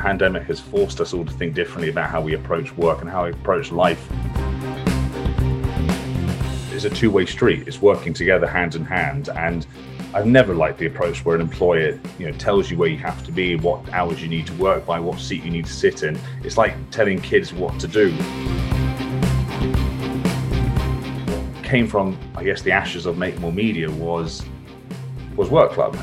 pandemic has forced us all to think differently about how we approach work and how we approach life. It's a two way street, it's working together hand in hand. And I've never liked the approach where an employer, you know, tells you where you have to be, what hours you need to work by, what seat you need to sit in. It's like telling kids what to do. Came from, I guess, the ashes of Make More Media was was Work Club.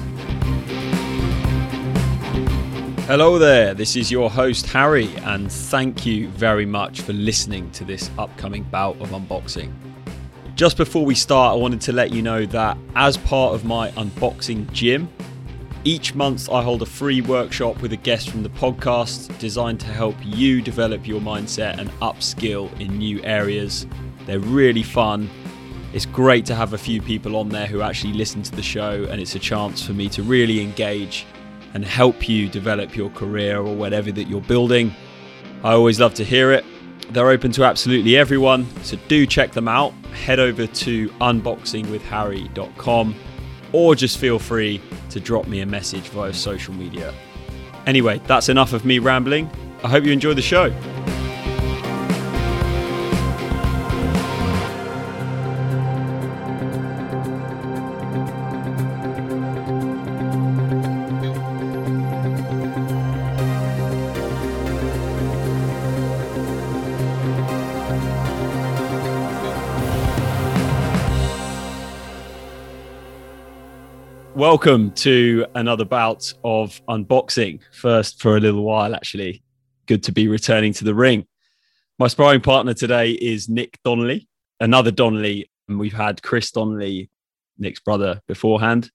Hello there, this is your host Harry, and thank you very much for listening to this upcoming bout of unboxing. Just before we start, I wanted to let you know that as part of my unboxing gym, each month I hold a free workshop with a guest from the podcast designed to help you develop your mindset and upskill in new areas. They're really fun. It's great to have a few people on there who actually listen to the show, and it's a chance for me to really engage and help you develop your career or whatever that you're building. I always love to hear it. They're open to absolutely everyone, so do check them out. Head over to unboxingwithharry.com or just feel free to drop me a message via social media. Anyway, that's enough of me rambling. I hope you enjoy the show. Welcome to another bout of unboxing. First for a little while, actually. Good to be returning to the ring. My sparring partner today is Nick Donnelly, another Donnelly. And we've had Chris Donnelly, Nick's brother, beforehand.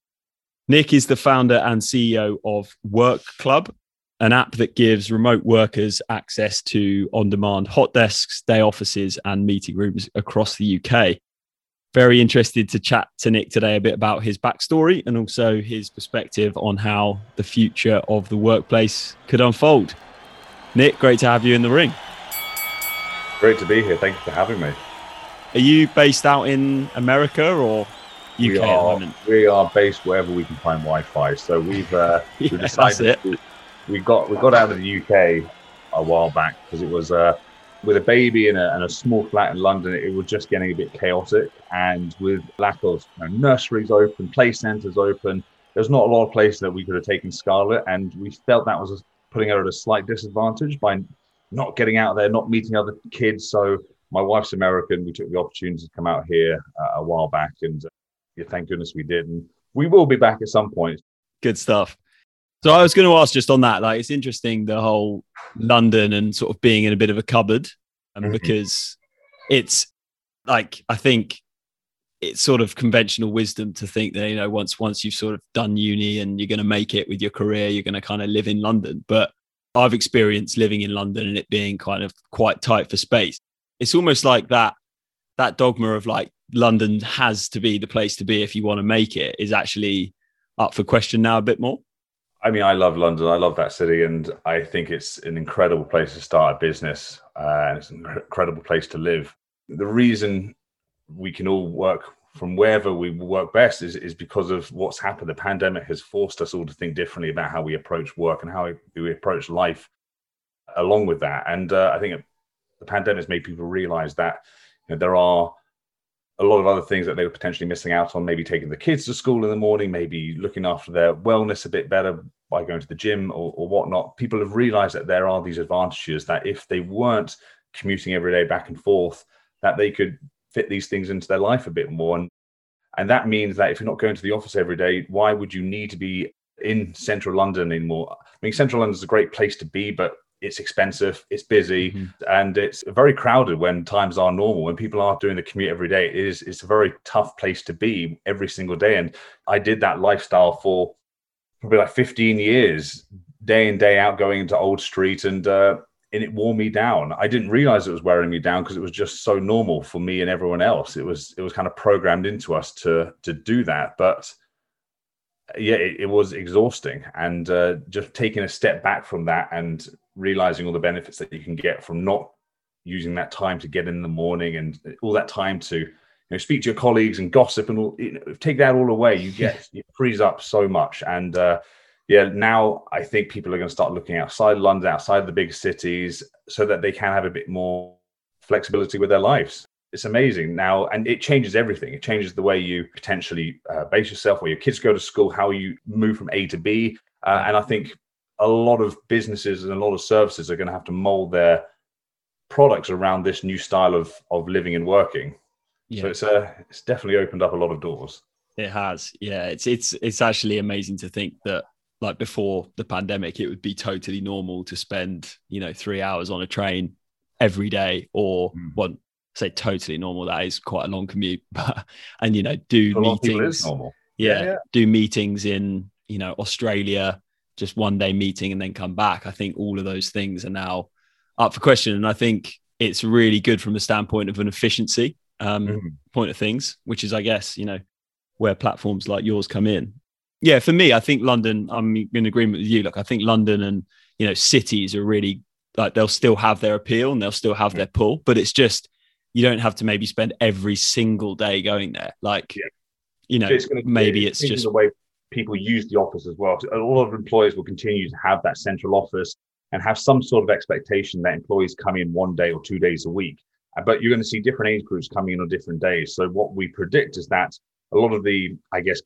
Nick is the founder and CEO of Work Club, an app that gives remote workers access to on demand hot desks, day offices, and meeting rooms across the UK very interested to chat to Nick today a bit about his backstory and also his perspective on how the future of the workplace could unfold. Nick, great to have you in the ring. Great to be here. Thank you for having me. Are you based out in America or UK we are, We are based wherever we can find Wi-Fi. So we've uh, yeah, we decided we got we got out of the UK a while back because it was uh, with a baby and a, and a, small flat in London, it was just getting a bit chaotic. And with lack of you know, nurseries open, play centres open, there's not a lot of places that we could have taken Scarlett. And we felt that was putting her at a slight disadvantage by not getting out there, not meeting other kids. So my wife's American. We took the opportunity to come out here uh, a while back. And uh, yeah, thank goodness we did. And we will be back at some point. Good stuff. So I was going to ask just on that, like it's interesting the whole London and sort of being in a bit of a cupboard, and mm-hmm. because it's like I think it's sort of conventional wisdom to think that you know once once you've sort of done uni and you're going to make it with your career, you're going to kind of live in London. But I've experienced living in London and it being kind of quite tight for space. It's almost like that that dogma of like London has to be the place to be if you want to make it is actually up for question now a bit more. I mean, I love London. I love that city, and I think it's an incredible place to start a business, uh, and it's an incredible place to live. The reason we can all work from wherever we work best is, is because of what's happened. The pandemic has forced us all to think differently about how we approach work and how we approach life. Along with that, and uh, I think the pandemic has made people realize that you know, there are a lot of other things that they were potentially missing out on, maybe taking the kids to school in the morning, maybe looking after their wellness a bit better by going to the gym or, or whatnot. People have realized that there are these advantages that if they weren't commuting every day back and forth, that they could fit these things into their life a bit more. And, and that means that if you're not going to the office every day, why would you need to be in central London anymore? I mean, central London is a great place to be, but it's expensive, it's busy, mm-hmm. and it's very crowded when times are normal. When people are doing the commute every day, it is it's a very tough place to be every single day. And I did that lifestyle for probably like 15 years, day in day out, going into Old Street, and uh, and it wore me down. I didn't realize it was wearing me down because it was just so normal for me and everyone else. It was it was kind of programmed into us to to do that, but yeah, it, it was exhausting. And uh, just taking a step back from that and realizing all the benefits that you can get from not using that time to get in the morning and all that time to you know speak to your colleagues and gossip and all you know, take that all away you get it frees up so much and uh, yeah, now I think people are going to start looking outside London, outside the big cities, so that they can have a bit more flexibility with their lives. It's amazing now, and it changes everything. It changes the way you potentially uh, base yourself, where your kids go to school, how you move from A to B. Uh, and I think a lot of businesses and a lot of services are going to have to mold their products around this new style of of living and working. Yeah. So it's uh, it's definitely opened up a lot of doors. It has, yeah. It's it's it's actually amazing to think that like before the pandemic, it would be totally normal to spend you know three hours on a train every day, or mm. one say totally normal. That is quite a long commute, but and you know do meetings. Yeah, yeah, do meetings in you know Australia, just one day meeting and then come back. I think all of those things are now up for question, and I think it's really good from the standpoint of an efficiency um, mm. point of things, which is, I guess, you know, where platforms like yours come in. Yeah, for me, I think London. I'm in agreement with you. Look, I think London and you know cities are really like they'll still have their appeal and they'll still have their pull, but it's just you don't have to maybe spend every single day going there. Like, yeah. you know, it's gonna, maybe it's, it's just the way people use the office as well. A lot of employers will continue to have that central office and have some sort of expectation that employees come in one day or two days a week. Uh, but you're going to see different age groups coming in on different days. So what we predict is that a lot of the, I guess,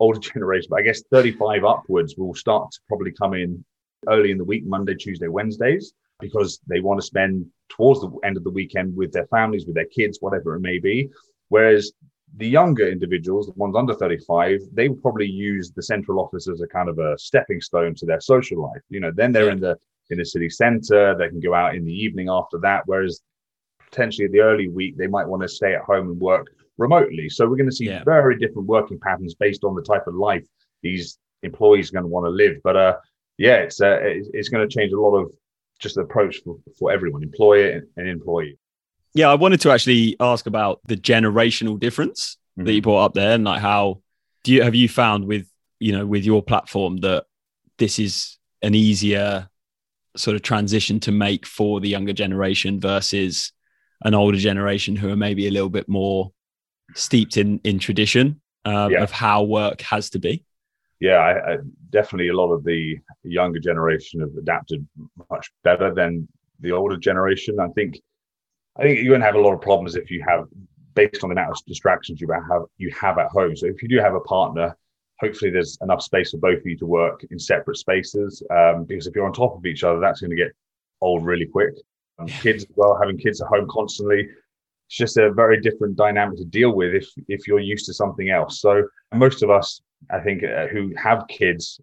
older generation, but I guess 35 upwards will start to probably come in early in the week, Monday, Tuesday, Wednesdays, because they want to spend towards the end of the weekend with their families, with their kids, whatever it may be. Whereas the younger individuals, the ones under 35, they will probably use the central office as a kind of a stepping stone to their social life. You know, then they're yeah. in the in the city center, they can go out in the evening after that. Whereas potentially the early week, they might want to stay at home and work remotely. So we're going to see yeah. very different working patterns based on the type of life these employees are going to want to live. But uh, yeah, it's uh, it's going to change a lot of just the approach for, for everyone, employer and employee. Yeah, I wanted to actually ask about the generational difference mm-hmm. that you brought up there, and like how do you have you found with you know with your platform that this is an easier sort of transition to make for the younger generation versus an older generation who are maybe a little bit more steeped in in tradition uh, yeah. of how work has to be yeah I, I, definitely a lot of the younger generation have adapted much better than the older generation i think i think you're going to have a lot of problems if you have based on the amount of distractions you have you have at home so if you do have a partner hopefully there's enough space for both of you to work in separate spaces um, because if you're on top of each other that's going to get old really quick um, kids as well, having kids at home constantly. It's just a very different dynamic to deal with if if you're used to something else. So most of us, I think, uh, who have kids,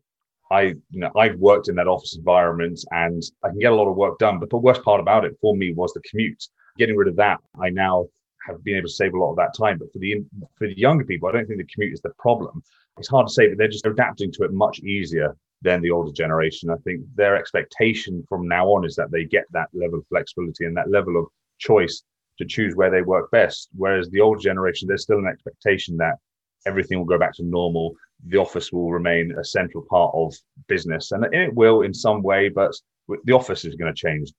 I you know I've worked in that office environment and I can get a lot of work done. But the worst part about it for me was the commute. Getting rid of that, I now have been able to save a lot of that time. But for the for the younger people, I don't think the commute is the problem. It's hard to say, but they're just adapting to it much easier than the older generation. I think their expectation from now on is that they get that level of flexibility and that level of choice to choose where they work best. Whereas the older generation, there's still an expectation that everything will go back to normal. The office will remain a central part of business, and it will in some way, but the office is going to change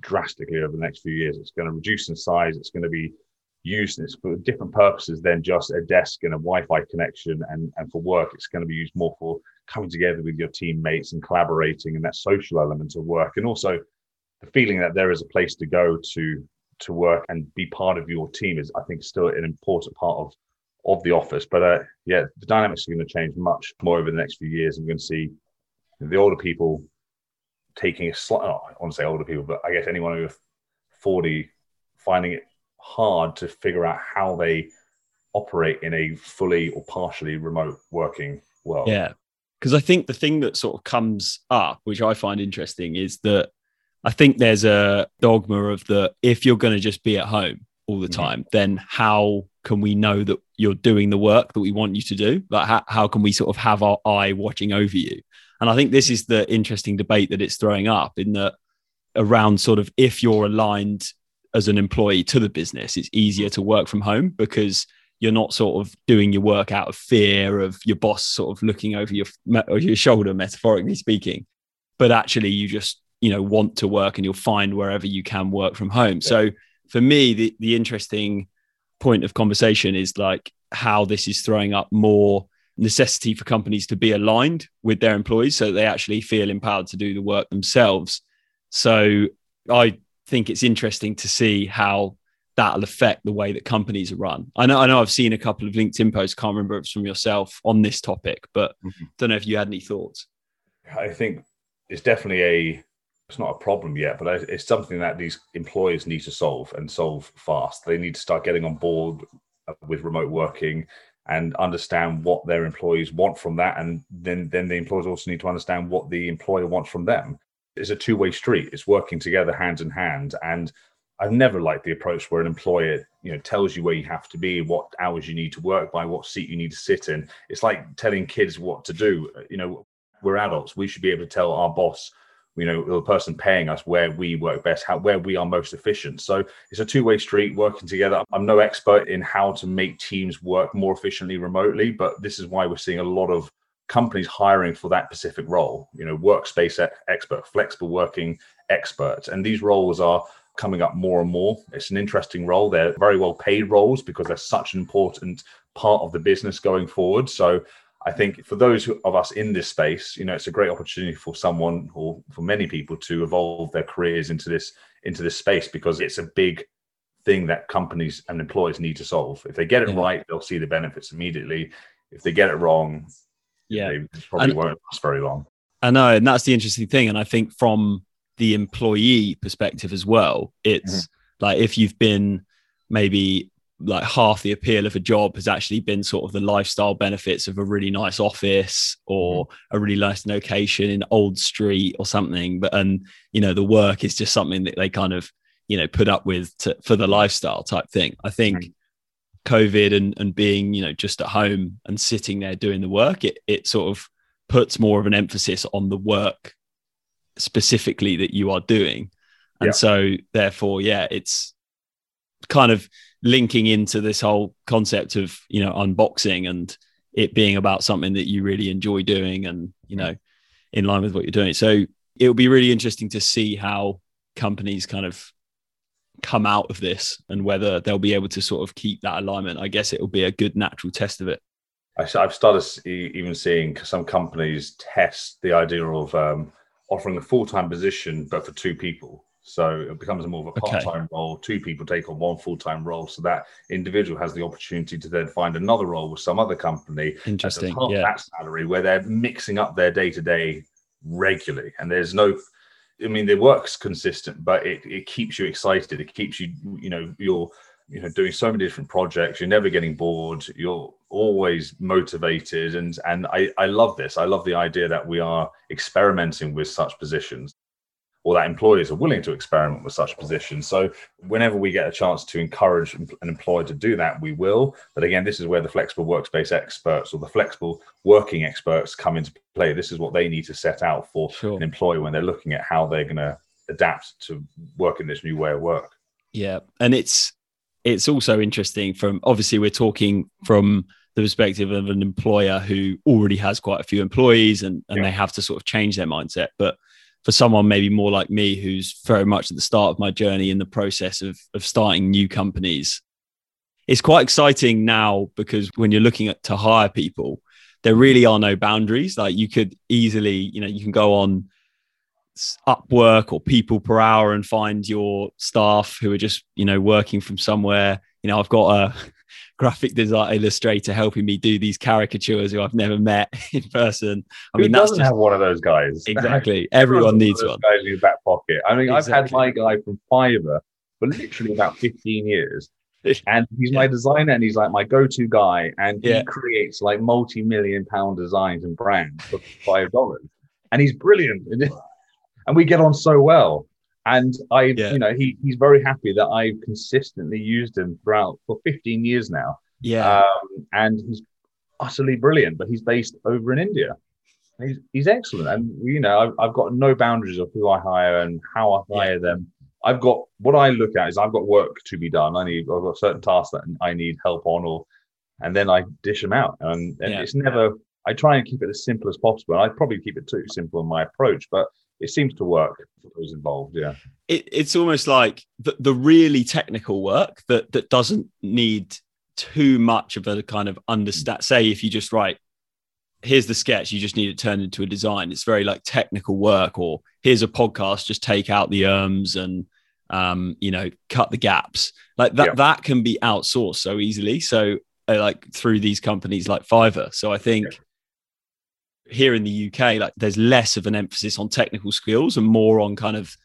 drastically over the next few years. It's going to reduce in size. It's going to be used for different purposes than just a desk and a Wi-Fi connection. And, and for work, it's going to be used more for coming together with your teammates and collaborating and that social element of work. And also the feeling that there is a place to go to to work and be part of your team is, I think, still an important part of of the office. But uh, yeah, the dynamics are going to change much more over the next few years. We're going to see the older people taking a slight, oh, I want to say older people, but I guess anyone over 40 finding it hard to figure out how they operate in a fully or partially remote working world. Yeah. Because I think the thing that sort of comes up, which I find interesting, is that I think there's a dogma of the if you're going to just be at home all the mm-hmm. time, mm-hmm. then how can we know that you're doing the work that we want you to do? Like, how, how can we sort of have our eye watching over you? And I think this is the interesting debate that it's throwing up in that around sort of if you're aligned as an employee to the business, it's easier to work from home because you're not sort of doing your work out of fear of your boss sort of looking over your your shoulder, metaphorically speaking. But actually, you just you know want to work, and you'll find wherever you can work from home. Yeah. So for me, the the interesting point of conversation is like how this is throwing up more necessity for companies to be aligned with their employees so they actually feel empowered to do the work themselves. So I think it's interesting to see how that'll affect the way that companies are run. I know I know I've seen a couple of LinkedIn posts, can't remember if it's from yourself on this topic, but mm-hmm. don't know if you had any thoughts. I think it's definitely a it's not a problem yet, but it's something that these employers need to solve and solve fast. They need to start getting on board with remote working and understand what their employees want from that. And then then the employers also need to understand what the employer wants from them. It's a two-way street. It's working together hand in hand. And i've never liked the approach where an employer you know tells you where you have to be what hours you need to work by what seat you need to sit in. It's like telling kids what to do. You know we're adults. We should be able to tell our boss you know the person paying us where we work best how where we are most efficient. So it's a two-way street working together. I'm no expert in how to make teams work more efficiently remotely but this is why we're seeing a lot of companies hiring for that specific role. You know workspace expert flexible working expert. And these roles are coming up more and more. It's an interesting role. They're very well paid roles because they're such an important part of the business going forward. So I think for those of us in this space, you know, it's a great opportunity for someone or for many people to evolve their careers into this into this space because it's a big thing that companies and employers need to solve. If they get it yeah. right, they'll see the benefits immediately. If they get it wrong, yeah, they probably and, won't last very long. I know, and that's the interesting thing. And I think from the employee perspective as well, it's mm-hmm. like if you've been maybe like half the appeal of a job has actually been sort of the lifestyle benefits of a really nice office or mm-hmm. a really nice location in old street or something but and you know the work is just something that they kind of you know put up with to, for the lifestyle type thing i think mm-hmm. covid and and being you know just at home and sitting there doing the work it it sort of puts more of an emphasis on the work specifically that you are doing and yeah. so therefore yeah it's kind of linking into this whole concept of you know unboxing and it being about something that you really enjoy doing and you know in line with what you're doing. So it'll be really interesting to see how companies kind of come out of this and whether they'll be able to sort of keep that alignment. I guess it'll be a good natural test of it. I've started even seeing some companies test the idea of um, offering a full-time position but for two people so it becomes more of a part-time okay. role. Two people take on one full-time role, so that individual has the opportunity to then find another role with some other company. Interesting. Yeah. That salary where they're mixing up their day-to-day regularly, and there's no. I mean, the work's consistent, but it, it keeps you excited. It keeps you, you know, you're you know doing so many different projects. You're never getting bored. You're always motivated, and and I I love this. I love the idea that we are experimenting with such positions or that employers are willing to experiment with such positions. So whenever we get a chance to encourage an employer to do that, we will. But again, this is where the flexible workspace experts or the flexible working experts come into play. This is what they need to set out for sure. an employer when they're looking at how they're going to adapt to work in this new way of work. Yeah, and it's it's also interesting from obviously we're talking from the perspective of an employer who already has quite a few employees and, and yeah. they have to sort of change their mindset. But for someone maybe more like me who's very much at the start of my journey in the process of, of starting new companies it's quite exciting now because when you're looking at to hire people there really are no boundaries. Like you could easily you know you can go on upwork or people per hour and find your staff who are just you know working from somewhere. You know i've got a graphic design illustrator helping me do these caricatures who I've never met in person. I mean, Who that's just, have one of those guys. Exactly. Everyone needs one. Guys in your back pocket. I mean, exactly. I've had my guy from Fiverr for literally about 15 years. And he's yeah. my designer and he's like my go-to guy. And he creates like multi-million pound designs and brands for five dollars. And he's brilliant. And we get on so well. And I, yeah. you know, he he's very happy that I've consistently used him throughout for 15 years now. Yeah. Um, and he's utterly brilliant, but he's based over in India. He's, he's excellent. And, you know, I've, I've got no boundaries of who I hire and how I hire yeah. them. I've got what I look at is I've got work to be done. I need, I've got certain tasks that I need help on, or, and then I dish them out. And, and yeah. it's never, I try and keep it as simple as possible. I probably keep it too simple in my approach, but it seems to work for those involved. Yeah, it, it's almost like the, the really technical work that that doesn't need too much of a kind of understand. Say if you just write here's the sketch you just need it turned into a design it's very like technical work or here's a podcast just take out the ums and um you know cut the gaps like that Yeah. that can be outsourced so easily so uh, like through these companies like fiverr so i think here in the uk like there's less of an emphasis on technical skills and more on kind of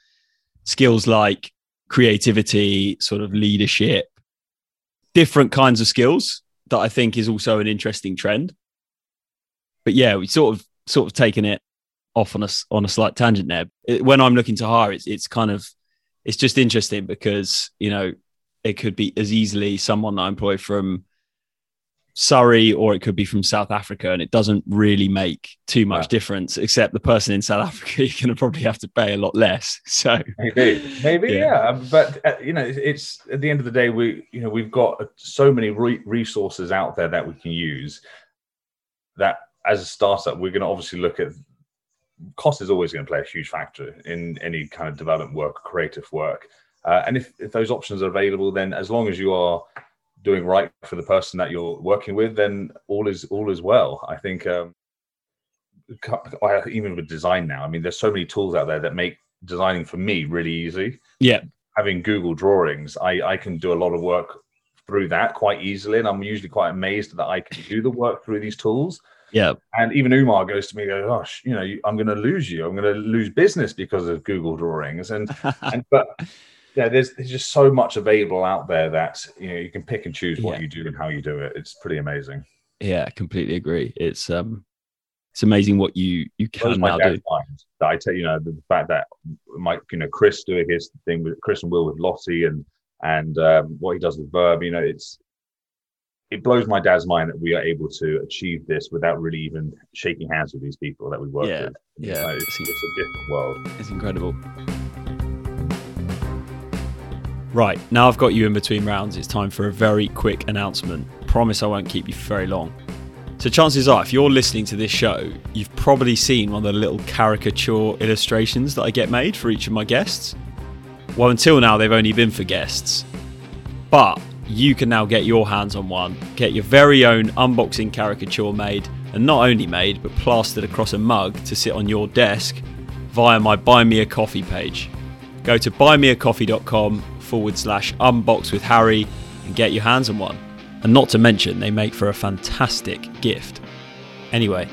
skills like creativity sort of leadership different kinds of skills that i think is also an interesting trend but yeah, we sort of sort of taken it off on a on a slight tangent there. It- when I'm looking to hire, it's it's kind of it's just interesting because you know it could be as easily someone I employ from Surrey or it could be from South Africa, and it doesn't really make too much difference. Except the person in South Africa, you're going to probably have to pay a lot less. So Maybe, maybe, Yeah. yeah. Um, But uh, you know, it's, it's at the end of the day, we you know we've got so many re- resources out there that we can use. That as a startup, we're going to obviously look at cost is always going to play a huge factor in any kind of development work, creative work. Uh, and if, if those options are available, then as long as you are doing right for the person that you're working with, then all is all is well. I think um, I- even with design now, I mean, there's so many tools out there that make designing for me really easy. yeah, Having Google Drawings, I, I can do a lot of work through that quite easily, and I'm usually quite amazed that I can do the work through these tools. yeah, And even Umar goes to me, goes, "Gosh, you know, I'm going to lose you. I'm going to lose business because of Google Drawings." And and but yeah, there's there's just so much available out there that you know you can pick and choose what Yeah. you do and how you do it. It's pretty amazing. yeah. Completely agree. It's um, it's amazing what you you can now do. that I tell you know the fact that Mike, you know, Chris doing his thing with Chris and Will with Lottie and and um, what he does with Verb, you know, it's it blows my dad's mind that we are able to achieve this without really even shaking hands with these people that we work Yeah, with. yeah. Like, it's, it's a different world. It's incredible. Right, now I've got you in between rounds, it's time for a very quick announcement. Promise I won't keep you very long. So, chances are, if you're listening to this show, you've probably seen one of the little caricature illustrations that I get made for each of my guests. Well, until now, they've only been for guests. But you can now get your hands on one, get your very own unboxing caricature made, and not only made, but plastered across a mug to sit on your desk via my Buy Me a Coffee page. Go to buymeacoffee.com forward slash unbox with Harry and get your hands on one. And not to mention, they make for a fantastic gift. Anyway,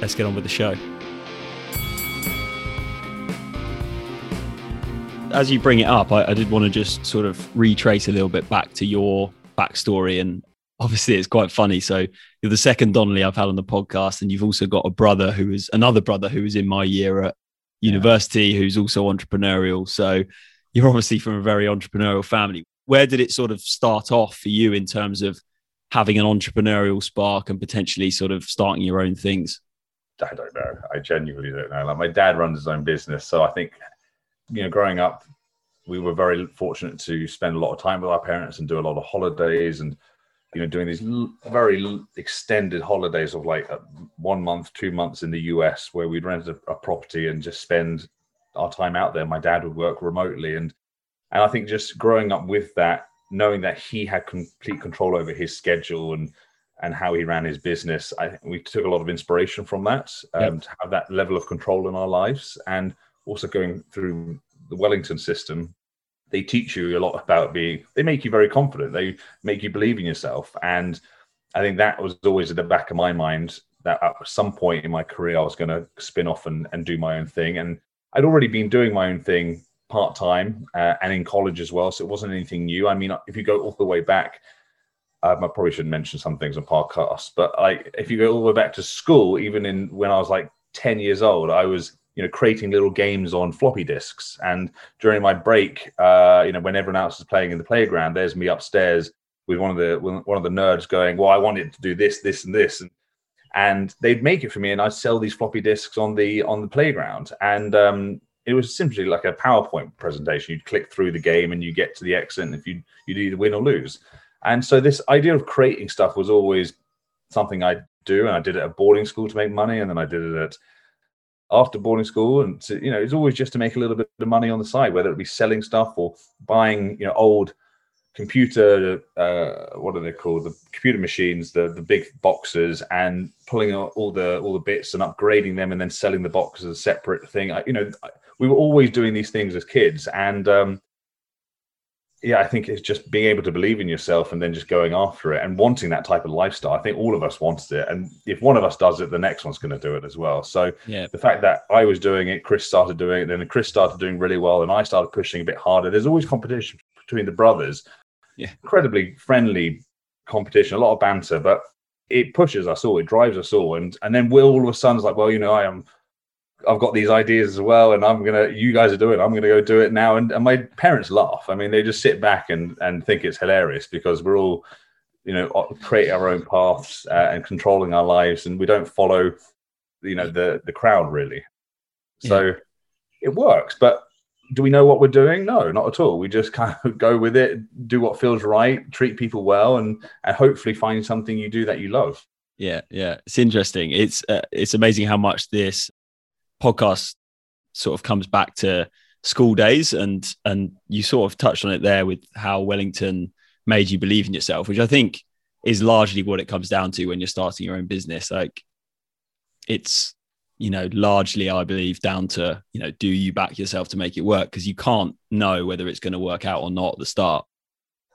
let's get on with the show. As you bring it up, I, I did want to just sort of retrace a little bit back to your backstory. And obviously, it's quite funny. So, you're the second Donnelly I've had on the podcast, and you've also got a brother who is another brother who was in my year at university who's also entrepreneurial. So you're obviously from a very entrepreneurial family. Where did it sort of start off for you in terms of having an entrepreneurial spark and potentially sort of starting your own things? I don't know. I genuinely don't know. Like my dad runs his own business, so I think you know, growing up, we were very fortunate to spend a lot of time with our parents and do a lot of holidays and you know doing these very extended holidays of like one month, two months in the US where we'd rent a, a property and just spend our time out there. My dad would work remotely and and I think just growing up with that, knowing that he had complete control over his schedule and and how he ran his business, I think we took a lot of inspiration from that um, to have that level of control in our lives, and also going through the Wellington system. They teach you a lot about being. They make you very confident. They make you believe in yourself, and I think that was always at the back of my mind that at some point in my career I was going to spin off and, and do my own thing. And I'd already been doing my own thing part time uh, and in college as well, so it wasn't anything new. I mean, if you go all the way back, um, I probably shouldn't mention some things on podcasts, but like if you go all the way back to school, even in when I was like ten years old, I was you know creating little games on floppy disks, and during my break, uh, you know when everyone else is playing in the playground, there's me upstairs with one of the one of the nerds going, "Well, I wanted to do this, this, and this," and and they'd make it for me, and I'd sell these floppy disks on the on the playground, and um, it was simply like a PowerPoint presentation. You'd click through the game, and you get to the exit, if you you'd either win or lose. And so this idea of creating stuff was always something I do, and I did it at boarding school to make money, and then I did it at after boarding school, and to, you know, it's always just to make a little bit of money on the side, whether it be selling stuff or buying, you know, old computer uh, what are they called? The computer machines the the big boxes and pulling out all the all the bits and upgrading them and then selling the boxes as a separate thing. I, you know we were always doing these things as kids and um, yeah i think it's just being able to believe in yourself and then just going after it and wanting that type of lifestyle. I think all of us wanted it and if one of us does it the next one's going to do it as well. So yeah. the fact that i was doing it chris started doing it then chris started doing really well and i started pushing a bit harder. There's always competition between the brothers yeah. incredibly friendly competition, a lot of banter, but it pushes us all, it drives us all. And and then Will all of a sudden is like, well, you know, I am I've got these ideas as well, and I'm gonna you guys are doing, it. I'm gonna go do it now. And, and my parents laugh. I mean, they just sit back and and think it's hilarious because we're all, you know, create our own paths uh, and controlling our lives, and we don't follow, you know, the the crowd really. So yeah. it works, but do we know what we're doing? No, not at all. We just kind of go with it, do what feels right, treat people well, and and hopefully find something you do that you love. Yeah, yeah, it's interesting. It's uh, it's amazing how much this podcast sort of comes back to school days, and and you sort of touched on it there with how Wellington made you believe in yourself, which I think is largely what it comes down to when you're starting your own business. Like, it's you know, largely, I believe, down to, you know, do you back yourself to make it work? Because you can't know whether it's going to work out or not at the start.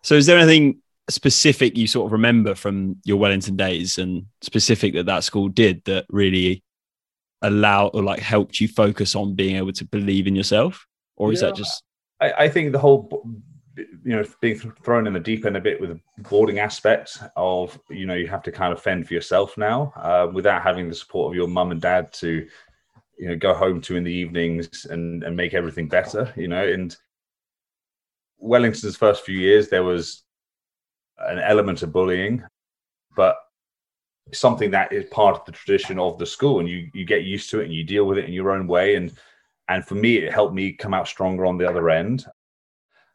So, is there anything specific you sort of remember from your Wellington days and specific that that school did that really allowed or like helped you focus on being able to believe in yourself? Or is yeah, that just. I, I think the whole you know being thrown in the deep end a bit with the boarding aspect of you know you have to kind of fend for yourself now uh, without having the support of your mum and dad to you know go home to in the evenings and and make everything better you know and wellington's first few years there was an element of bullying but something that is part of the tradition of the school and you you get used to it and you deal with it in your own way. And and for me it helped me come out stronger on the other end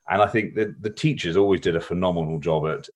and I think that the teachers always did a phenomenal job at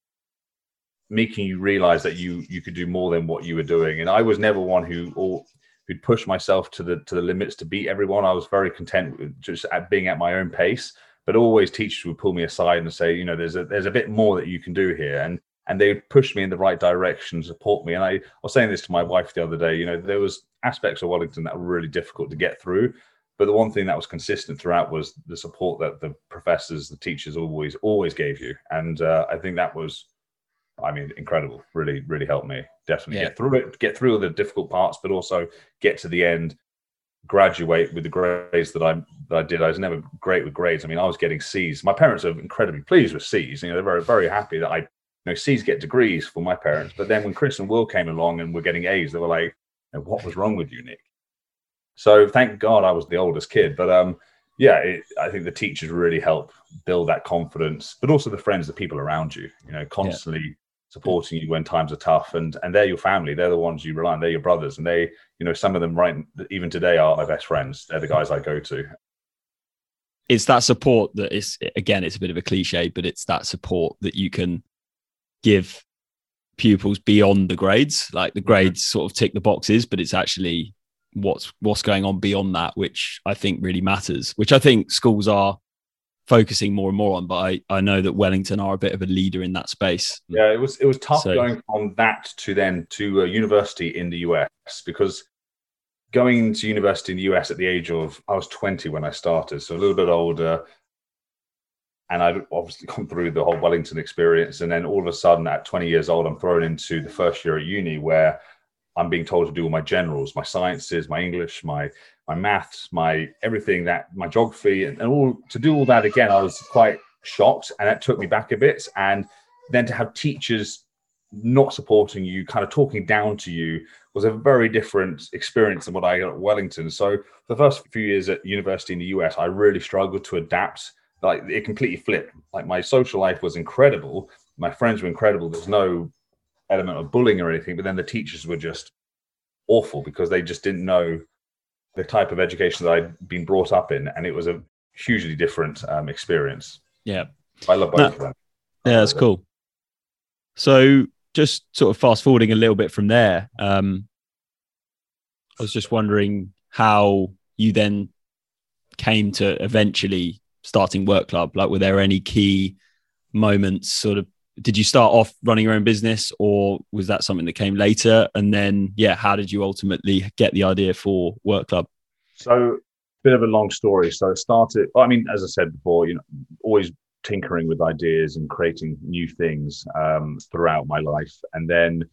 making you realize that you you could do more than what you were doing. And I was never one who or who'd push myself to the to the limits to beat everyone. I was very content with just at being at my own pace. But always teachers would pull me aside and say, you know, there's a there's a bit more that you can do here. And and they would push me in the right direction, support me. And I, I was saying this to my wife the other day, you know, there was aspects of Wellington that were really difficult to get through. But the one thing that was consistent throughout was the support that the professors, the teachers always always gave you, and uh, I think that was, I mean, incredible. Really, really helped me definitely yeah. get through it, get through all the difficult parts, but also get to the end, graduate with the grades that I that I did. I was never great with grades. I mean, I was getting C's. My parents are incredibly pleased with C's. You know, they're very very happy that I, you know, C's get degrees for my parents. But then when Chris and Will came along and were getting A's, they were like, "What was wrong with you, Nick?" So thank God I was the oldest kid. But um, yeah, it, I think the teachers really help build that confidence, but also the friends, the people around you. You know, constantly yeah. supporting you when times are tough, and and they're your family. They're the ones you rely on. They're your brothers, and they, you know, some of them right even today are my best friends. They're the guys I go to. It's that support that is again, it's a bit of a cliche, but it's that support that you can give pupils beyond the grades. Like the mm-hmm. grades sort of tick the boxes, but it's actually what's what's going on beyond that, which I think really matters. Which I think schools are focusing more and more on. But I, I know that Wellington are a bit of a leader in that space. Yeah, it was it was tough so, going from that to then to a university in the US because going to university in the US at the age of I was 20 when I started, so a little bit older. And I'd obviously gone through the whole Wellington experience. And then all of a sudden, at 20 years old, I'm thrown into the first year at uni where I'm being told to do all my generals, my sciences, my English, my my maths, my everything that my geography, and, and all to do all that again. I was quite shocked, and that took me back a bit. And then to have teachers not supporting you, kind of talking down to you, was a very different experience than what I got at Wellington. So the first few years at university in the US, I really struggled to adapt. Like it completely flipped. Like my social life was incredible, my friends were incredible. There's no element of bullying or anything, but then the teachers were just awful because they just didn't know the type of education that I'd been brought up in, and it was a hugely different um, experience. Yeah, I love both of them. Yeah, that's cool. So, just sort of fast forwarding a little bit from there, um, I was just wondering how you then came to eventually starting Work Club. Like, were there any key moments sort of did you start off running your own business or was that something that came later? And then yeah how did you ultimately get the idea for work club? So bit of a long story. So it started i mean as i said before you know always tinkering with ideas and creating new things um, throughout my life. And then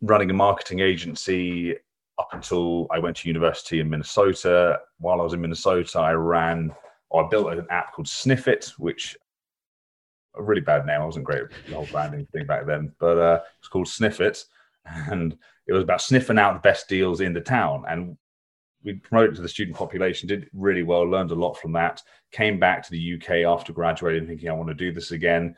running a marketing agency up until i went to university in minnesota. While i was in minnesota i ran or i built an app called sniffit which a really bad name. I wasn't great at the whole branding thing back then, but uh, it's called Sniffit, and it was about sniffing out the best deals in the town. And we promoted to the student population, did really well, learned a lot from that. Came back to the UK after graduating, thinking I want to do this again.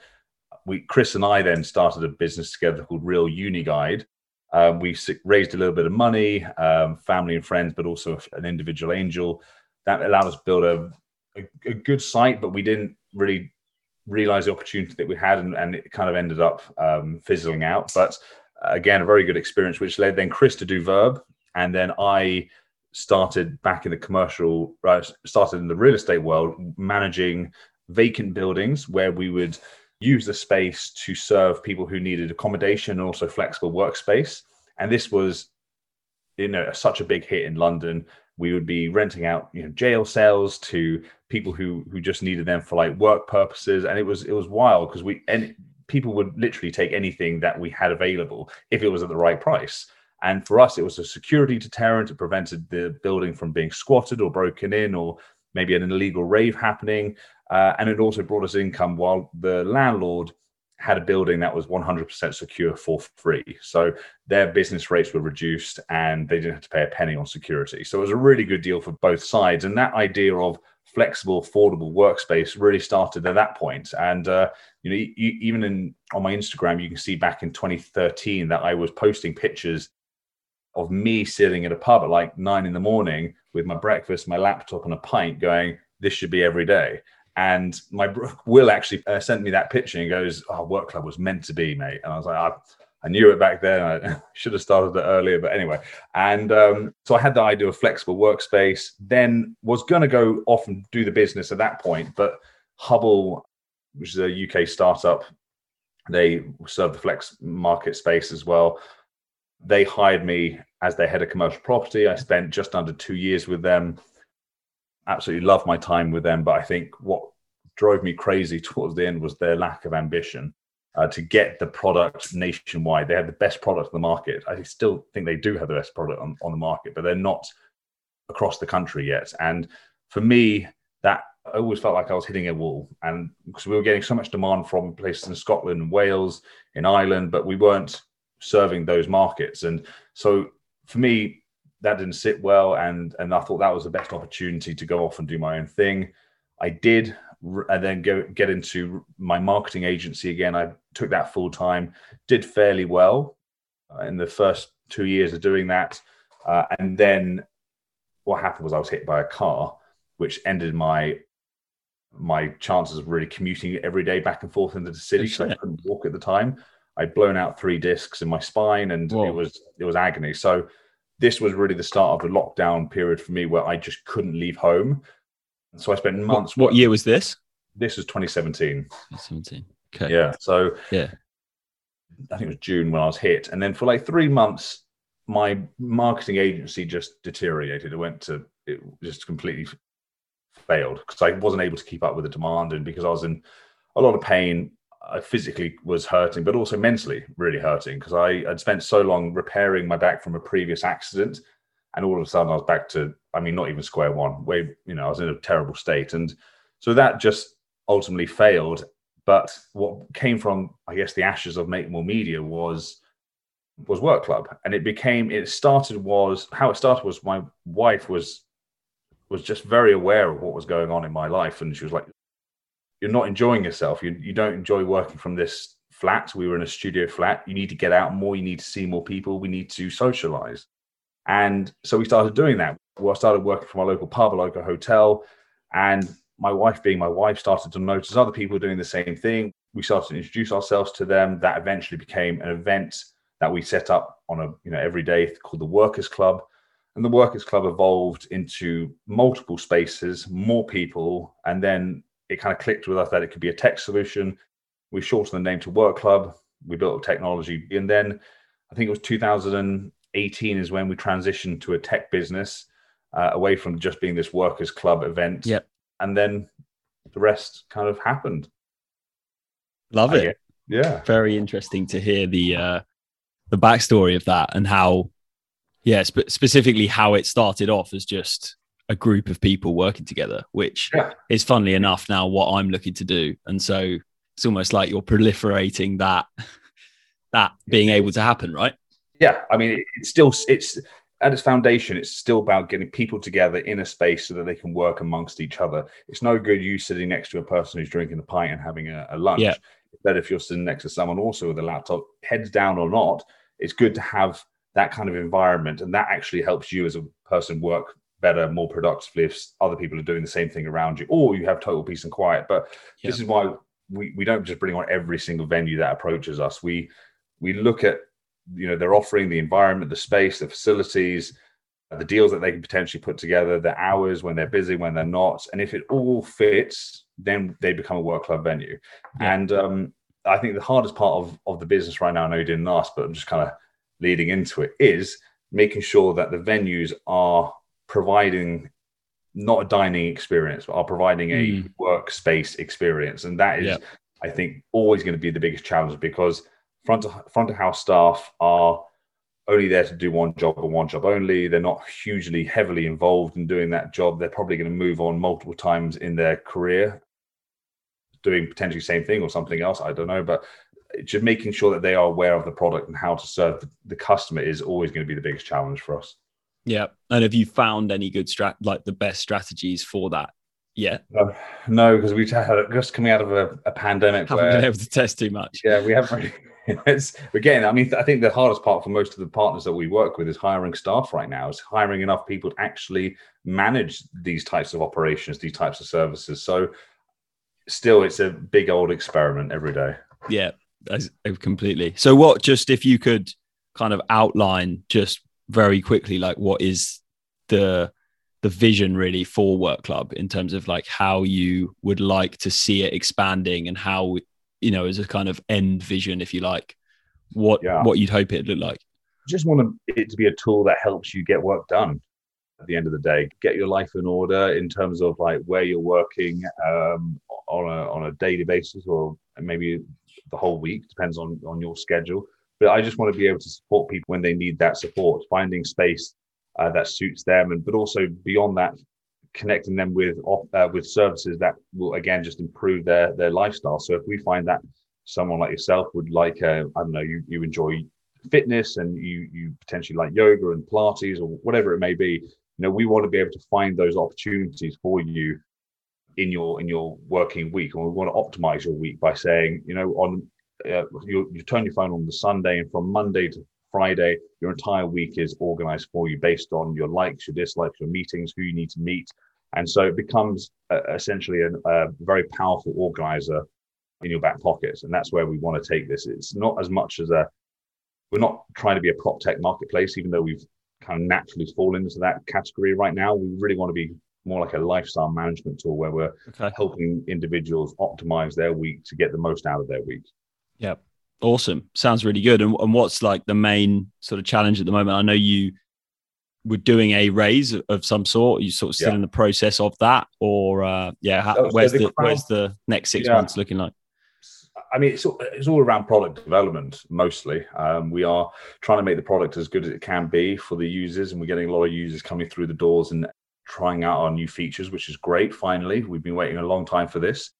We, Chris and I, then started a business together called Real Uni Guide. Um, we raised a little bit of money, um, family and friends, but also an individual angel. That allowed us to build a, a, a good site, but we didn't really realize the opportunity that we had and, and it kind of ended up um, fizzling out. But uh, again a very good experience which led then chris to do verb. And then i started back in the commercial uh, started in the real estate world managing vacant buildings where we would use the space to serve people who needed accommodation and also flexible workspace. And this was you know such a big hit in london we would be renting out you know jail cells to people who who just needed them for like work purposes. And it was it was wild because we and people would literally take anything that we had available if it was at the right price. And for us it was a security deterrent. It prevented the building from being squatted or broken in or maybe an illegal rave happening. Uh, and it also brought us income while the landlord had a building that was 100% secure for free. So their business rates were reduced and they didn't have to pay a penny on security. So it was a really good deal for both sides. And that idea of flexible, affordable workspace really started at that point. And uh, you know, even in on my Instagram, you can see back in 2013 that I was posting pictures of me sitting at a pub at like nine in the morning with my breakfast, my laptop, and a pint, going, "This should be every day." And my Will actually uh, sent me that picture and goes, "Oh, work club was meant to be, mate." And I was like, "I, I knew it back then. I should have started it earlier." But anyway, and um, so I had the idea of flexible workspace. Then was going to go off and do the business at that point, but Hubble, which is a UK startup, they serve the flex market space as well. They hired me as their head of commercial property. I spent just under two years with them absolutely love my time with them. But I think what drove me crazy towards the end was their lack of ambition uh, to get the product nationwide. They had the best product in the market. I still think they do have the best product on, on the market, but they're not across the country yet. And for me, that I always felt like I was hitting a wall. And because we were getting so much demand from places in Scotland and Wales, in Ireland, but we weren't serving those markets. And so for me, that didn't sit well, and and I thought that was the best opportunity to go off and do my own thing. I did, and then go get into my marketing agency again. I took that full time, did fairly well uh, in the first two years of doing that, uh, and then what happened was I was hit by a car, which ended my my chances of really commuting every day back and forth into the city because I couldn't walk at the time. I'd blown out three discs in my spine, and Whoa. it was it was agony. So this was really the start of the lockdown period for me where I just couldn't leave home. So I spent months. What, what year was this? This was 2017. 2017. Okay. Yeah. So yeah, I think it was June when I was hit, and then for like three months, my marketing agency just deteriorated. It went to it just completely failed because I wasn't able to keep up with the demand, and because I was in a lot of pain. I physically was hurting, but also mentally really hurting because I had spent so long repairing my back from a previous accident. And all of a sudden I was back to, I mean, not even square one, way, you know, I was in a terrible state. And so that just ultimately failed. But what came from, I guess, the ashes of Make More Media was was work club and it became it started was how it started was my wife was was just very aware of what was going on in my life and she was like you're not enjoying yourself. You, you don't enjoy working from this flat. We were in a studio flat. You need to get out more. You need to see more people. We need to socialize. And so we started doing that. Well, I started working from a local pub, a local hotel. And my wife, being my wife, started to notice other people doing the same thing. We started to introduce ourselves to them. That eventually became an event that we set up on a you know every day called the Workers Club. And the Workers Club evolved into multiple spaces, more people, and then it kind of clicked with us that it could be a tech solution. we shortened the name to Work Club. We built technology, and then I think it was 2018 is when we transitioned to a tech business uh, away from just being this workers club event. Yep. And then the rest kind of happened. Love it. Yeah. Very interesting to hear the uh, the backstory of that and how, yeah, spe- specifically how it started off as just a group of people working together, which Yeah. is funnily enough now what I'm looking to do. And so it's almost like you're proliferating that that being able to happen, right? Yeah. I mean, it's still, it's at its foundation, it's still about getting people together in a space so that they can work amongst each other. It's no good you sitting next to a person who's drinking a pint and having a, a lunch. Yeah. It's if you're sitting next to someone also with a laptop, heads down or not. It's good to have that kind of environment. And that actually helps you as a person work better, more productively if other people are doing the same thing around you, or you have total peace and quiet. But this is why we, we don't just bring on every single venue that approaches us. We we look at you know they're offering the environment, the space, the facilities, the deals that they can potentially put together, the hours when they're busy, when they're not, and if it all fits, then they become a work club venue. Yeah. And um, I think the hardest part of of the business right now, I know you didn't ask, but I'm just kind of leading into it, is making sure that the venues are providing not a dining experience, but are providing a Mm. workspace experience, and that is, Yeah. I think, always going to be the biggest challenge because front of front of house staff are only there to do one job and one job only. They're not hugely heavily involved in doing that job. They're probably going to move on multiple times in their career, doing potentially the same thing or something else. I don't know, but just making sure that they are aware of the product and how to serve the customer is always going to be the biggest challenge for us. Yeah. And have you found any good strat like the best strategies for that? Yeah. No, no, because we've had just coming out of a, a pandemic Haven't where been able to test too much. yeah, we haven't really. It's again. I mean, I think the hardest part for most of the partners that we work with is hiring staff right now. Is hiring enough people to actually manage these types of operations, these types of services. So, still, it's a big old experiment every day. Yeah, completely. So, what? Just if you could kind of outline just very quickly, like what is the the vision really for Work Club in terms of like how you would like to see it expanding and how you know as a kind of end vision, if you like, what Yeah. what you'd hope it'd look like. Just want it to be a tool that helps you get work done. At the end of the day, get your life in order in terms of like where you're working um, on a on a daily basis or maybe the whole week depends on on your schedule. But I just want to be able to support people when they need that support, finding space uh, that suits them, and but also beyond that, connecting them with uh, with services that will again just improve their their lifestyle. So if we find that someone like yourself would like, uh, I don't know, you you enjoy fitness and you you potentially like yoga and Pilates or whatever it may be, you know, we want to be able to find those opportunities for you in your in your working week, and we want to optimize your week by saying, you know, on uh, you, you turn your phone on the Sunday, and from Monday to Friday, your entire week is organized for you based on your likes, your dislikes, your meetings, who you need to meet. And so it becomes uh, essentially a, a very powerful organizer in your back pocket. And that's where we want to take this. It's not as much as a, we're not trying to be a prop tech marketplace, even though we've kind of naturally fallen into that category right now. We really want to be more like a lifestyle management tool where we're Okay. helping individuals optimize their week to get the most out of their week. Yep. Awesome. Sounds really good. And, and what's like the main sort of challenge at the moment? I know you were doing a raise of- some sort. Are you sort of still Yeah. in the process of that, or uh, yeah, how, So- so where's the the, crowd- where's the next six Yeah. months looking like? I mean, it's all, it's all around product development mostly. Um, we are trying to make the product as good as it can be for the users, and we're getting a lot of users coming through the doors and trying out our new features, which is great. Finally, we've been waiting a long time for this.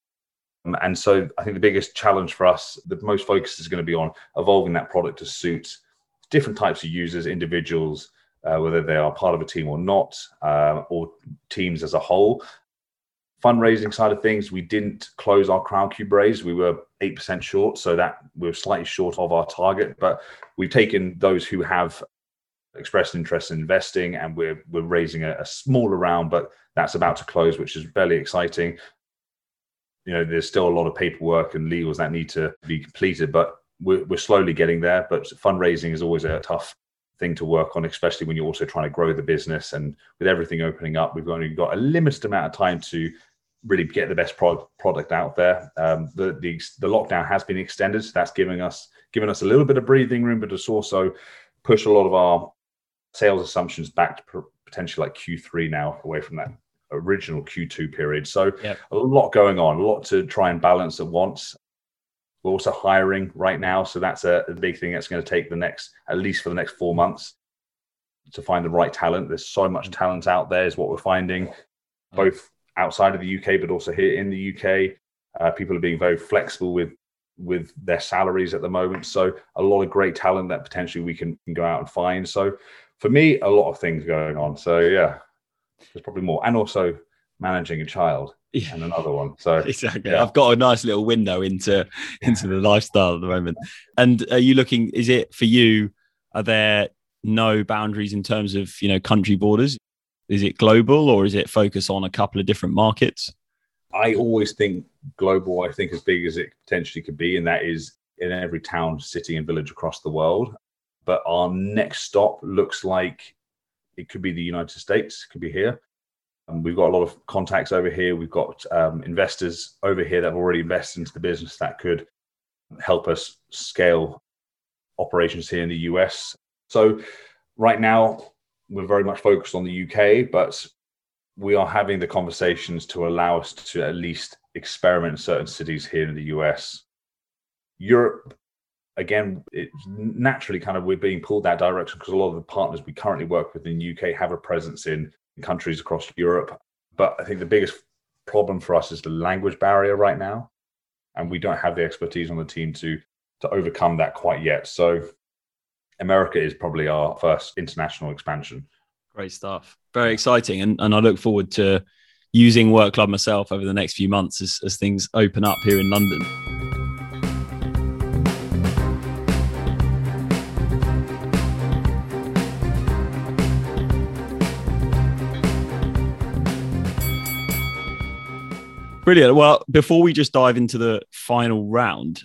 Um, and so, I think the biggest challenge for us, the most focus is going to be on evolving that product to suit different types of users, individuals, uh, whether they are part of a team or not, uh, or teams as a whole fundraising side of things, we didn't close our Crowdcube raise. We were 8% short, so that we were slightly short of our target. But we've taken those who have expressed interest in investing and we're, we're raising a, a smaller round, but that's about to close, which is fairly exciting. You know, there's still a lot of paperwork and legals that need to be completed, but we're, we're slowly getting there. But fundraising is always a tough thing to work on, especially when you're also trying to grow the business. And with everything opening up, we've only got a limited amount of time to really get the best pro- product out there. Um, the, the the lockdown has been extended, so that's giving us giving us a little bit of breathing room, but it's also push a lot of our sales assumptions back to potentially like Q3 now, away from that original Q2 period. So yep. a lot going on, a lot to try and balance at once. We're also hiring right now, so that's a, a big thing that's going to take the next, at least for the next four months, to find the right talent. There's so much mm. talent out there, is what we're finding, mm. both outside of the UK, but also here in the UK. Uh, people are being very flexible with with their salaries at the moment. So a lot of great talent that potentially we can, can go out and find. So for me, a lot of things going on. So yeah, there's probably more, and also managing a child yeah. and another one. So exactly, yeah. I've got a nice little window into into the lifestyle at the moment. And are you looking? Is it for you? Are there no boundaries in terms of you know country borders? Is it global or is it focus on a couple of different markets? I always think global. I think as big as it potentially could be, and that is in every town, city, and village across the world. But our next stop looks like it could be the United States, it could be here. Um, we've got a lot of contacts over here. We've got um, investors over here that have already invested into the business that could help us scale operations here in the US. So, right now, we're very much focused on the UK, but we are having the conversations to allow us to at least experiment in certain cities here in the US. Europe, again, it's naturally kind of we're being pulled that direction because a lot of the partners we currently work with in the UK have a presence in countries across Europe. But I think the biggest problem for us is the language barrier right now. And we don't have the expertise on the team to to overcome that quite yet. So America is probably our first international expansion. Great stuff. Very exciting. And, and I look forward to using Work Club myself over the next few months as, as things open up here in London. Brilliant. Well, before we just dive into the final round,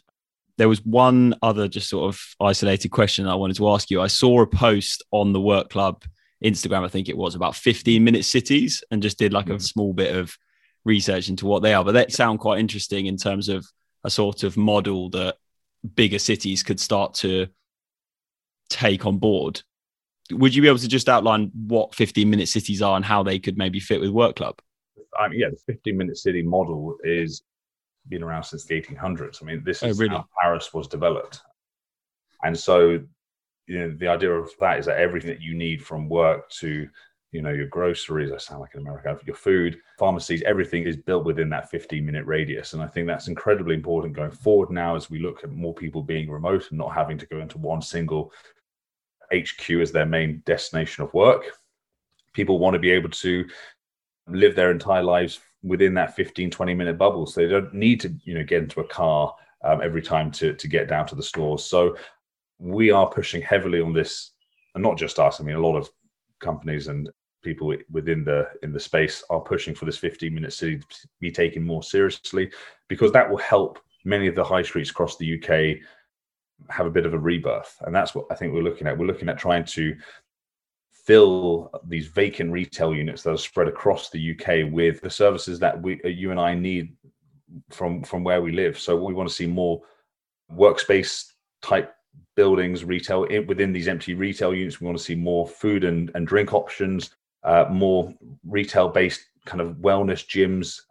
there was one other just sort of isolated question I wanted to ask you. I saw a post on the Work Club Instagram, I think it was about 15 minute cities, and just did like a mm. small bit of research into what they are. But they sound quite interesting in terms of a sort of model that bigger cities could start to take on board. Would you be able to just outline what 15 minute cities are and how they could maybe fit with Work Club? I mean, yeah, the 15 minute city model is been around since the 1800s. I mean, this oh, is oh, really? how Paris was developed. And so you know the idea of that is that everything that you need from work to you know your groceries i sound like in america your food pharmacies everything is built within that 15 minute radius and i think that's incredibly important going forward now as we look at more people being remote and not having to go into one single hq as their main destination of work people want to be able to live their entire lives within that 15 20 minute bubble. So they don't need to you know get into a car um, every time to to get down to the stores so we are pushing heavily on this, and not just us. I mean, a lot of companies and people within the in the space are pushing for this 15 minute city to be taken more seriously because that will help many of the high streets across the UK have a bit of a rebirth. And that's what I think we're looking at. We're looking at trying to fill these vacant retail units that are spread across the UK with the services that we you and I need from from where we live so we want to see more workspace type buildings, retail in, within these empty retail units. We want to see more food and, and drink options, uh, more retail based kind of wellness gyms,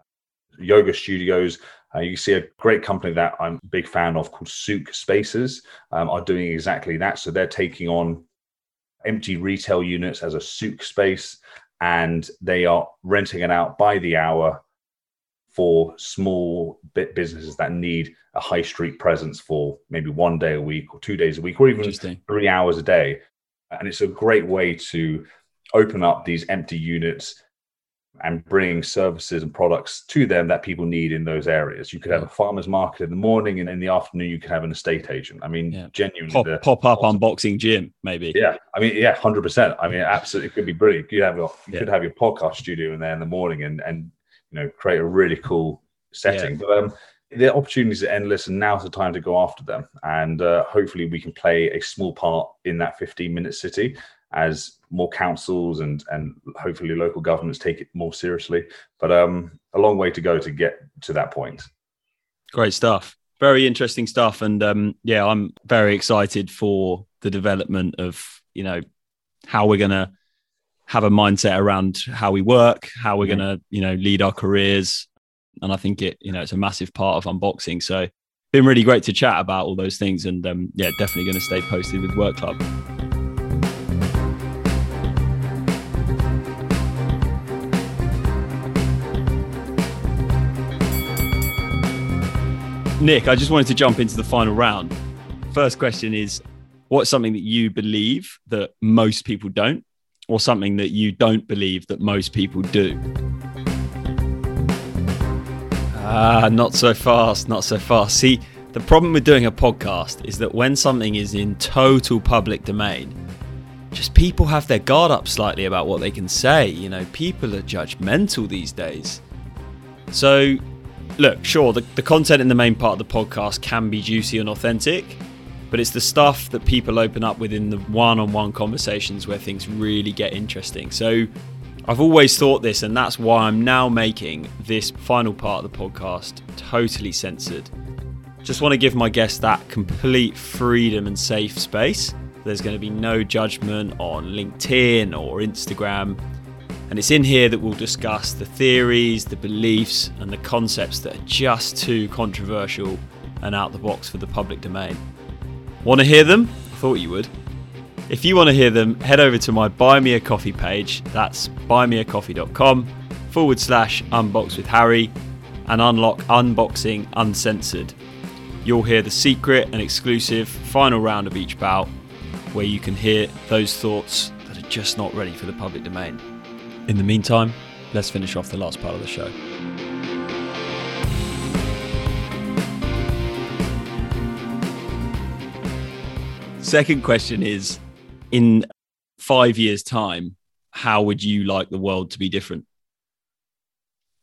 yoga studios. Uh, you see a great company that I'm a big fan of called Souk Spaces um, are doing exactly that. So they're taking on empty retail units as a souk space and they are renting it out by the hour for small bit businesses that need a high street presence for maybe one day a week or two days a week or even three hours a day. And it's a great way to open up these empty units and bring services and products to them that people need in those areas. You could have a farmer's market in the morning, and in the afternoon, you could have an estate agent. I mean, yeah. genuinely, pop, the, pop up awesome. unboxing gym, maybe. Yeah, I mean, yeah, hundred percent. I mean, absolutely, it could be brilliant. You have your, you yeah. could have your podcast studio in there in the morning, and and you know create a really cool setting. Yeah. But um, the opportunities are endless, and now's the time to go after them. And uh, hopefully, we can play a small part in that 15 minute city as more councils and and hopefully local governments take it more seriously. But um, a long way to go to get to that point. Great stuff. Very interesting stuff, and um, yeah, I'm very excited for the development of you know how we're gonna have a mindset around how we work, how we're mm-hmm. gonna you know lead our careers, and I think it you know it's a massive part of unboxing. So been really great to chat about all those things, and um, yeah, definitely going to stay posted with Work Club. Nick, I just wanted to jump into the final round. First question is what's something that you believe that most people don't, or something that you don't believe that most people do? Ah, not so fast, not so fast. See, the problem with doing a podcast is that when something is in total public domain, just people have their guard up slightly about what they can say. You know, people are judgmental these days. So look, sure, the, the content in the main part of the podcast can be juicy and authentic, but it's the stuff that people open up within the one on one conversations where things really get interesting. So I've always thought this, and that's why I'm now making this final part of the podcast totally censored. Just want to give my guests that complete freedom and safe space. There's going to be no judgment on LinkedIn or Instagram. And it's in here that we'll discuss the theories, the beliefs, and the concepts that are just too controversial and out the box for the public domain. Want to hear them? I thought you would. If you want to hear them, head over to my Buy Me a Coffee page. That's buymeacoffee.com forward slash unbox with Harry and unlock unboxing uncensored. You'll hear the secret and exclusive final round of each bout where you can hear those thoughts that are just not ready for the public domain. In the meantime, let's finish off the last part of the show. Second question is in five years' time, how would you like the world to be different?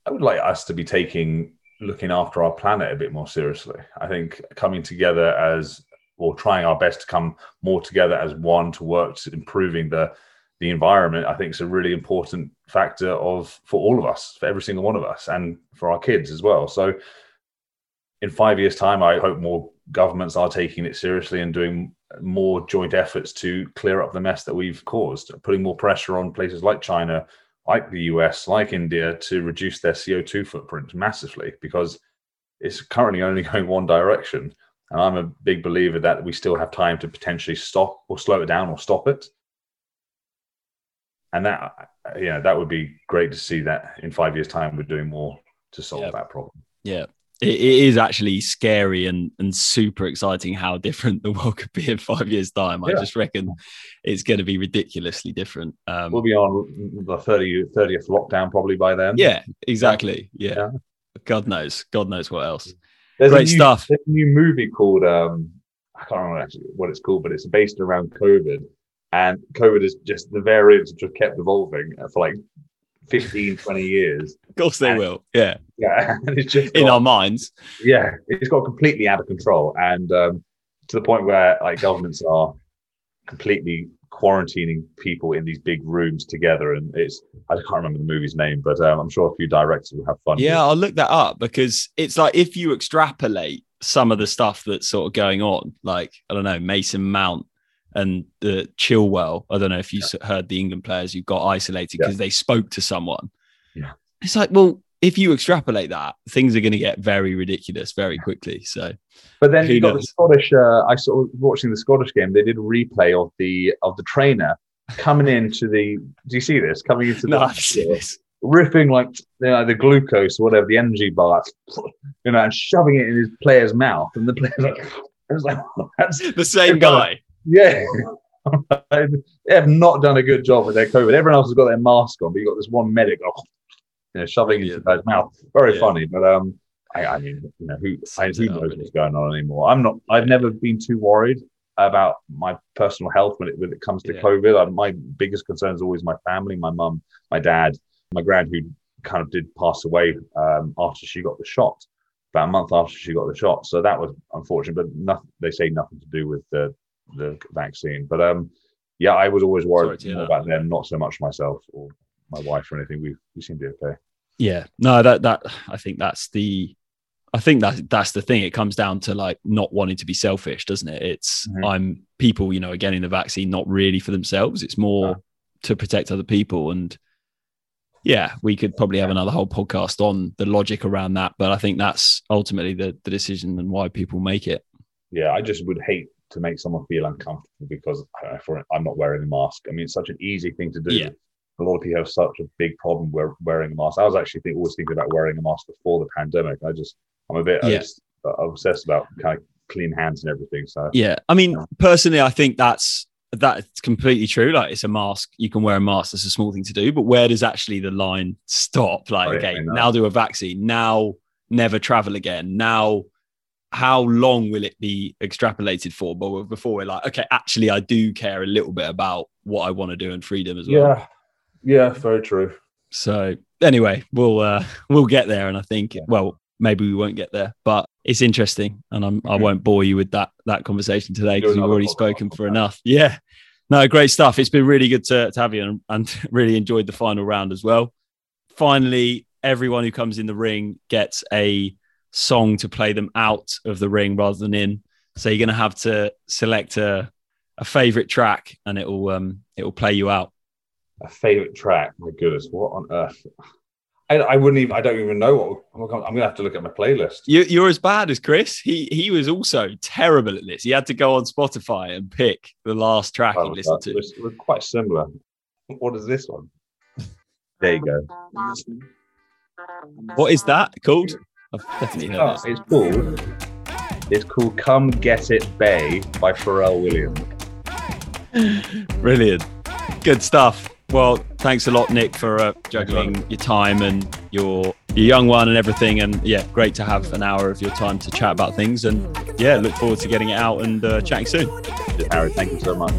I would like us to be taking looking after our planet a bit more seriously. I think coming together as or trying our best to come more together as one to work to improving the the environment, I think is a really important factor of for all of us, for every single one of us, and for our kids as well. So, in five years' time, I hope more governments are taking it seriously and doing more joint efforts to clear up the mess that we've caused, putting more pressure on places like China, like the US, like India to reduce their CO2 footprint massively because it's currently only going one direction. And I'm a big believer that we still have time to potentially stop or slow it down or stop it and that yeah, that would be great to see that in five years' time we're doing more to solve yeah. that problem. Yeah. It, is actually scary and, and super exciting how different the world could be in five years' time. I just reckon it's going to be ridiculously different. Um, we'll be on the 30, 30th lockdown probably by then. Yeah, exactly. Yeah. yeah. God knows. God knows what else. There's Great a new, stuff. There's a new movie called, um, I can't remember actually what it's called, but it's based around COVID and COVID is just the variants just kept evolving for like 15, 20 years. Of course they and, will. Yeah. Yeah. And it's just in got, our minds. Yeah. It's got completely out of control. And um, to the point where like governments are completely quarantining people in these big rooms together. And it's, I can't remember the movie's name, but um, I'm sure a few directors will have fun. Yeah. I'll look that up because it's like if you extrapolate some of the stuff that's sort of going on, like, I don't know, Mason Mount and the Chilwell. I don't know if you yeah. heard the England players who got isolated because yeah. they spoke to someone. Yeah, it's like, well, if you extrapolate that, things are going to get very ridiculous very quickly. So, but then you got knows? the Scottish. Uh, I saw watching the Scottish game. They did a replay of the of the trainer coming into the. Do you see this coming into the? No, I've seen this. Ripping like you know, the glucose or whatever the energy bar, you know, and shoving it in his player's mouth, and the player's like, like, that's the same guy. Yeah. they have not done a good job with their COVID. Everyone else has got their mask on, but you've got this one medic, oh, you know, shoving yeah. into his mouth. Very yeah. funny, but um, I, I, mean, you know, who, I, who knows what's going on anymore? I'm not. I've never been too worried about my personal health when it when it comes to yeah. COVID. I, my biggest concern is always my family, my mum, my dad, my grand, who kind of did pass away um, after she got the shot, about a month after she got the shot. So that was unfortunate, but nothing. They say nothing to do with the the vaccine. But um, yeah, I was always worried about them, not so much myself or my wife or anything. We we seem to be okay. Yeah, no, that that I think that's the I think that that's the thing. It comes down to like not wanting to be selfish, doesn't it? It's mm-hmm. I'm people, you know, are getting the vaccine not really for themselves. It's more yeah. to protect other people. And yeah, we could probably have another whole podcast on the logic around that. But I think that's ultimately the, the decision and why people make it. Yeah, I just would hate to make someone feel uncomfortable because uh, for I'm not wearing a mask. I mean, it's such an easy thing to do. Yeah. A lot of people have such a big problem with wearing a mask. I was actually think, always thinking about wearing a mask before the pandemic. I just I'm a bit yeah. obsessed about kind of clean hands and everything. So yeah, I mean, personally, I think that's that's completely true. Like it's a mask, you can wear a mask. That's a small thing to do, but where does actually the line stop? Like, oh, okay, now do a vaccine. Now never travel again. Now, how long will it be extrapolated for? But before we're like, okay, actually, I do care a little bit about what I want to do and freedom as well. Yeah, yeah, very true. So anyway, we'll uh, we'll get there, and I think yeah. well, maybe we won't get there, but it's interesting, and I'm, I won't bore you with that that conversation today because we've already spoken for enough. Yeah, no, great stuff. It's been really good to, to have you, and, and really enjoyed the final round as well. Finally, everyone who comes in the ring gets a song to play them out of the ring rather than in. So you're going to have to select a a favorite track, and it will um it will play you out. A favorite track? My goodness, what on earth? I, I, wouldn't even. I don't even know what. I'm gonna have to look at my playlist. You, are as bad as Chris. He he was also terrible at this. He had to go on Spotify and pick the last track oh, he listened to. We're, we're quite similar. What is this one? There you go. What is that called? I've definitely heard oh, It's called. It's called "Come Get It Bae" by Pharrell Williams. Brilliant. Good stuff. Well, thanks a lot, Nick, for uh, juggling your time and your your young one and everything. And yeah, great to have an hour of your time to chat about things. And yeah, look forward to getting it out and uh, chatting soon. Harry, thank you so much.